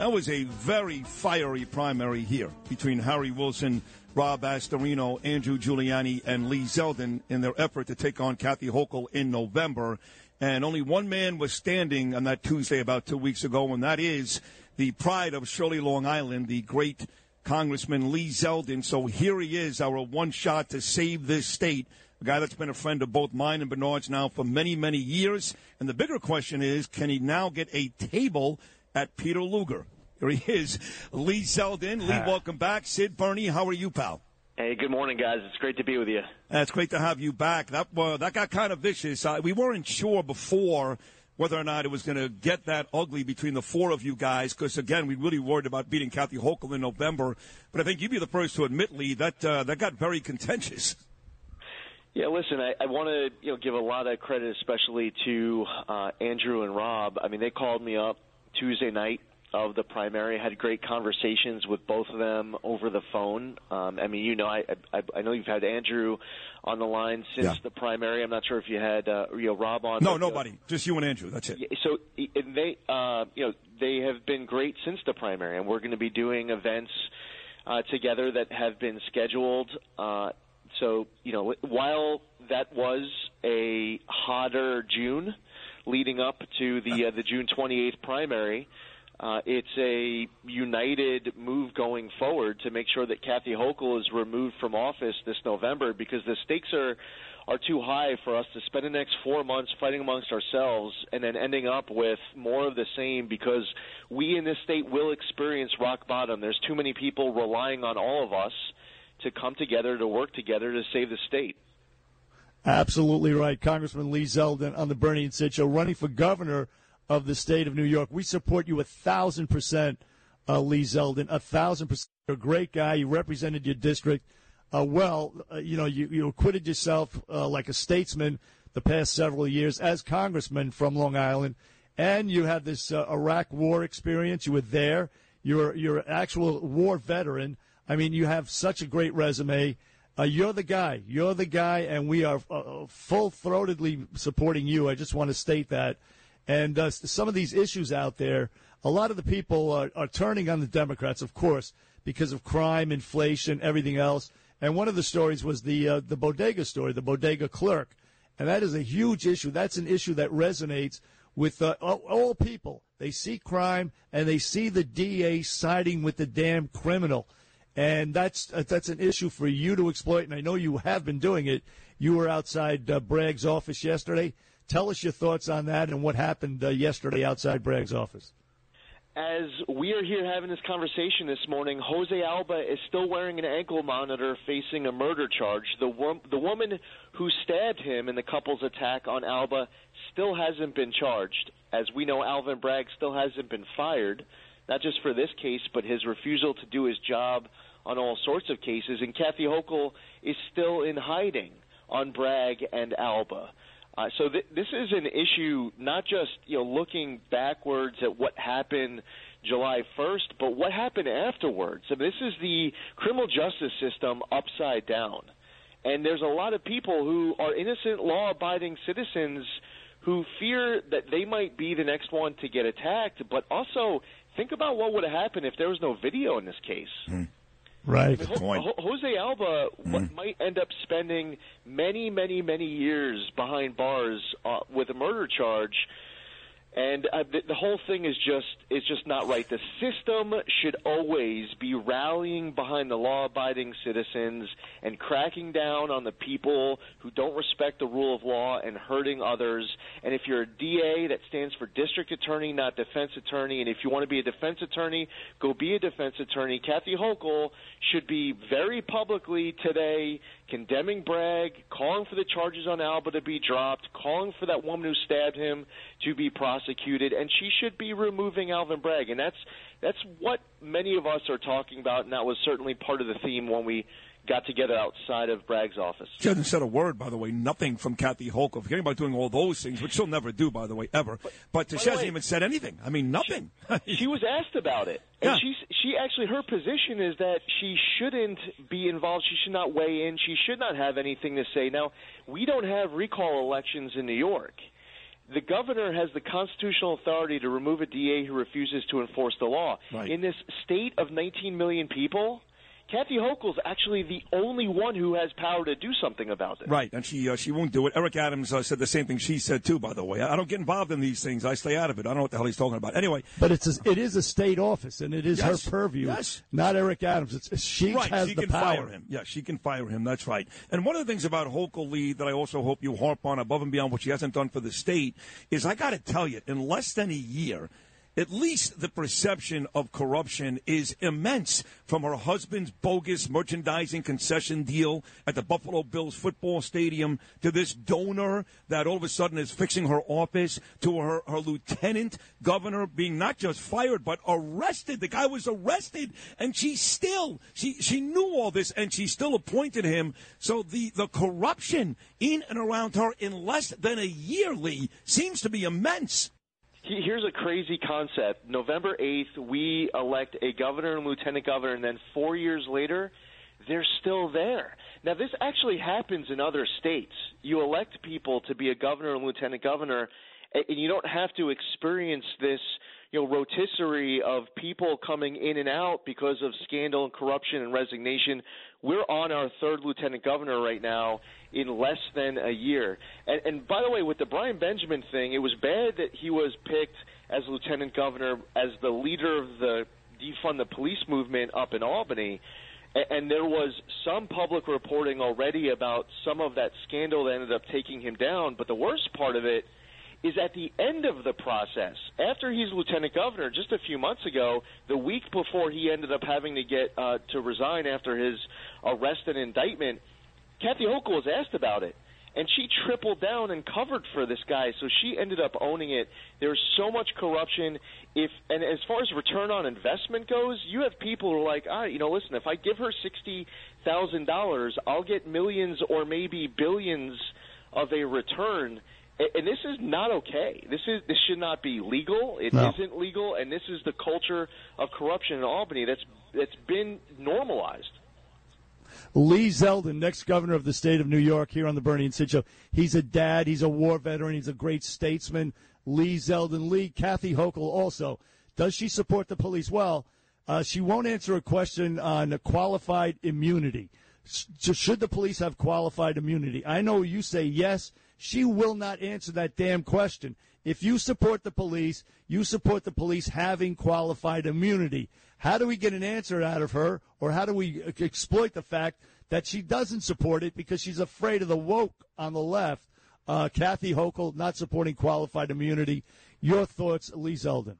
That was a very fiery primary here between Harry Wilson, Rob Astorino, Andrew Giuliani, and Lee Zeldin in their effort to take on Kathy Hochul in November. And only one man was standing on that Tuesday about two weeks ago, and that is the pride of Shirley, Long Island, the great Congressman Lee Zeldin. So here he is, our one shot to save this state. A guy that's been a friend of both mine and Bernard's now for many, many years. And the bigger question is, can he now get a table at Peter Luger? Here he is, Lee Zeldin. Lee, welcome back. Sid Bernie, how are you, pal? Hey, good morning, guys. It's great to be with you. It's great to have you back. That uh, that got kind of vicious. Uh, we weren't sure before whether or not it was going to get that ugly between the four of you guys, because again, we really worried about beating Kathy Hochul in November. But I think you'd be the first to admit, Lee, that uh, that got very contentious. Yeah, listen, I, I want to you know give a lot of credit, especially to uh, Andrew and Rob. I mean, they called me up Tuesday night of the primary. Had great conversations with both of them over the phone. Um, I mean, you know, I, I I know you've had Andrew on the line since Yeah. the primary. I'm not sure if you had uh, you know Rob on. No, but, you know, nobody. Just you and Andrew. That's it. So and they, uh, you know, they have been great since the primary, and we're going to be doing events uh, together that have been scheduled. Uh, so you know, while that was a hotter June leading up to the uh, the June 28th primary. Uh, it's a united move going forward to make sure that Kathy Hochul is removed from office this November because the stakes are are too high for us to spend the next four months fighting amongst ourselves and then ending up with more of the same because we in this state will experience rock bottom. There's too many people relying on all of us to come together to work together to save the state. Absolutely right. Congressman Lee Zeldin on the Bernie and Sid show, running for governor of the state of New York. We support you a thousand percent, uh, Lee Zeldin, a thousand percent. You're a great guy. You represented your district uh, well. Uh, you know, you, you acquitted yourself uh, like a statesman the past several years as congressman from Long Island, and you had this uh, Iraq War experience. You were there. You're you're an actual war veteran. I mean, you have such a great resume. Uh, you're the guy. You're the guy, and we are uh, full throatedly supporting you. I just want to state that. And uh, some of these issues out there, a lot of the people are, are turning on the Democrats, of course, because of crime, inflation, everything else. And one of the stories was the uh, the bodega story, the bodega clerk, and that is a huge issue. That's an issue that resonates with uh, all people. They see crime and they see the DA siding with the damn criminal, and that's uh, that's an issue for you to exploit. And I know you have been doing it. You were outside uh, Bragg's office yesterday. Tell us your thoughts on that and what happened uh, yesterday outside Bragg's office. As we are here having this conversation this morning, Jose Alba is still wearing an ankle monitor facing a murder charge. The, the woman who stabbed him in the couple's attack on Alba still hasn't been charged. As we know, Alvin Bragg still hasn't been fired, not just for this case, but his refusal to do his job on all sorts of cases. And Kathy Hochul is still in hiding on Bragg and Alba. Uh, so th- this is an issue not just you know looking backwards at what happened July 1st, but what happened afterwards. I mean, this is the criminal justice system upside down, and there's a lot of people who are innocent, law-abiding citizens who fear that they might be the next one to get attacked. But also think about what would have happened if there was no video in this case. Right. Ho- Ho- Jose Alba w- might end up spending many, many, many years behind bars uh, with a murder charge, and uh, the, the whole thing is just is just not right. The system should always be rallying behind the law-abiding citizens and cracking down on the people who don't respect the rule of law and hurting others. And if you're a DA, that stands for district attorney, not defense attorney. And if you want to be a defense attorney, go be a defense attorney. Kathy Hochul should be very publicly today condemning Bragg, calling for the charges on Alba to be dropped, calling for that woman who stabbed him to be prosecuted, and she should be removing Alvin Bragg. And that's That's what many of us are talking about, and that was certainly part of the theme when we got together outside of Bragg's office. She hasn't said a word, by the way, nothing from Kathy Hochul. Forgetting about doing all those things, which she'll never do, by the way, ever. But, but she hasn't way, even said anything. I mean, nothing. She, she was asked about it. And Yeah. she's, she actually, her position is that she shouldn't be involved. She should not weigh in. She should not have anything to say. Now, we don't have recall elections in New York. The governor has the constitutional authority to remove a DA who refuses to enforce the law. Right. In this state of 19 million people, Kathy Hochul's actually the only one who has power to do something about it. Right, and she uh, she won't do it. Eric Adams uh, said the same thing she said too. By the way, I I don't get involved in these things. I stay out of it. I don't know what the hell he's talking about. Anyway, But it's a, it is a state office, and it is Yes. her purview, Yes. not Eric Adams. It's, she right, has she the can power. fire him. Yeah, she can fire him. That's right. And one of the things about Hochul Lee that I also hope you harp on above and beyond what she hasn't done for the state is I got to tell you, in less than a year. At least the perception of corruption is immense from her husband's bogus merchandising concession deal at the Buffalo Bills football stadium to this donor that all of a sudden is fixing her office to her, her lieutenant governor being not just fired but arrested. The guy was arrested and she still she she knew all this and she still appointed him. So the the corruption in and around her in less than a yearly seems to be immense. He- Here's a crazy concept. November 8th, we elect a governor and lieutenant governor, and then four years later, they're still there. Now, this actually happens in other states. You elect people to be a governor and lieutenant governor, and you don't have to experience this, you know, rotisserie of people coming in and out because of scandal and corruption and resignation. We're on our third lieutenant governor right now in less than a year. And, and by the way, with the Brian Benjamin thing, it was bad that he was picked as lieutenant governor as the leader of the defund the police movement up in Albany. And there was some public reporting already about some of that scandal that ended up taking him down. But the worst part of it is at the end of the process, after he's lieutenant governor, just a few months ago, the week before he ended up having to get uh, to resign after his arrest and indictment, Kathy Hochul was asked about it, and she tripled down and covered for this guy. So she ended up owning it. There's so much corruption. If and as far as return on investment goes, you have people who are like, ah, you know, listen, if I give her sixty thousand dollars, I'll get millions or maybe billions of a return. And this is not okay. This is this should not be legal. It No. not legal, and this is the culture of corruption in Albany that's that's been normalized. Lee Zeldin, next governor of the state of New York, here on the Bernie and Sid Show. He's a dad. He's a war veteran. He's a great statesman. Lee Zeldin. Lee, Kathy Hochul also. Does she support the police? Well, uh, she won't answer a question on qualified immunity. Should the police have qualified immunity? I know you say yes. She will not answer that damn question. If you support the police, you support the police having qualified immunity. How do we get an answer out of her, or how do we exploit the fact that she doesn't support it because she's afraid of the woke on the left? Uh, Kathy Hochul not supporting qualified immunity. Your thoughts, Lee Zeldin?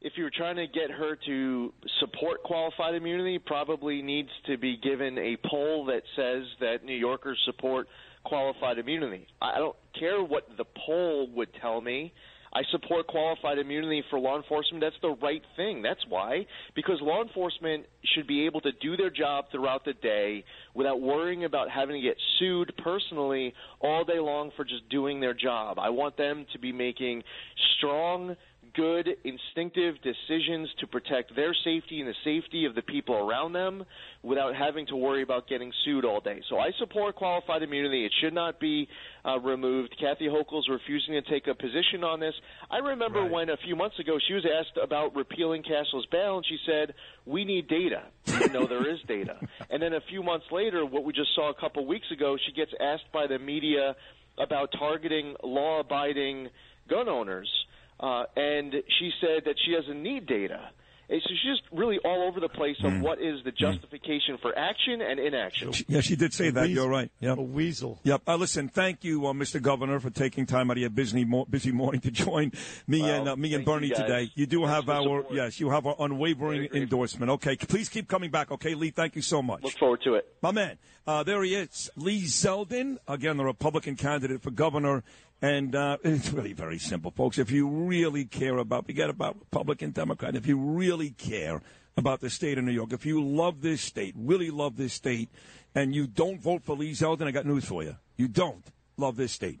If you're trying to get her to support qualified immunity, probably needs to be given a poll that says that New Yorkers support qualified immunity. I don't care what the poll would tell me. I support qualified immunity for law enforcement. That's the right thing. That's why. Because law enforcement should be able to do their job throughout the day without worrying about having to get sued personally all day long for just doing their job. I want them to be making strong, good, instinctive decisions to protect their safety and the safety of the people around them without having to worry about getting sued all day. So I support qualified immunity. It should not be uh, removed. Kathy Hochul's refusing to take a position on this. I remember when a few months ago she was asked about repealing cashless bail, and she said, "We need data." Even though there is data. And then a few months later, what we just saw a couple weeks ago, she gets asked by the media about targeting law-abiding gun owners uh, and she said that she doesn't need data. And so she's just really all over the place Hmm. of what is the justification for action and inaction. Yeah, she did say that. Weasel. You're right. Yep. A weasel. Yep. Uh, listen, thank you, uh, Mr. Governor, for taking time out of your busy mo- busy morning to join me Well, and uh, me and thank you, Bernie today. You do Thanks have our support. yes, you have our unwavering endorsement. Okay, please keep coming back. Okay, Lee, thank you so much. Look forward to it. My man, uh, there he is, Lee Zeldin, again, the Republican candidate for governor And uh, it's really very simple, folks. If you really care about, forget about Republican, Democrat, if you really care about the state of New York, if you love this state, really love this state, and you don't vote for Lee Zeldin, I got news for you. You don't love this state.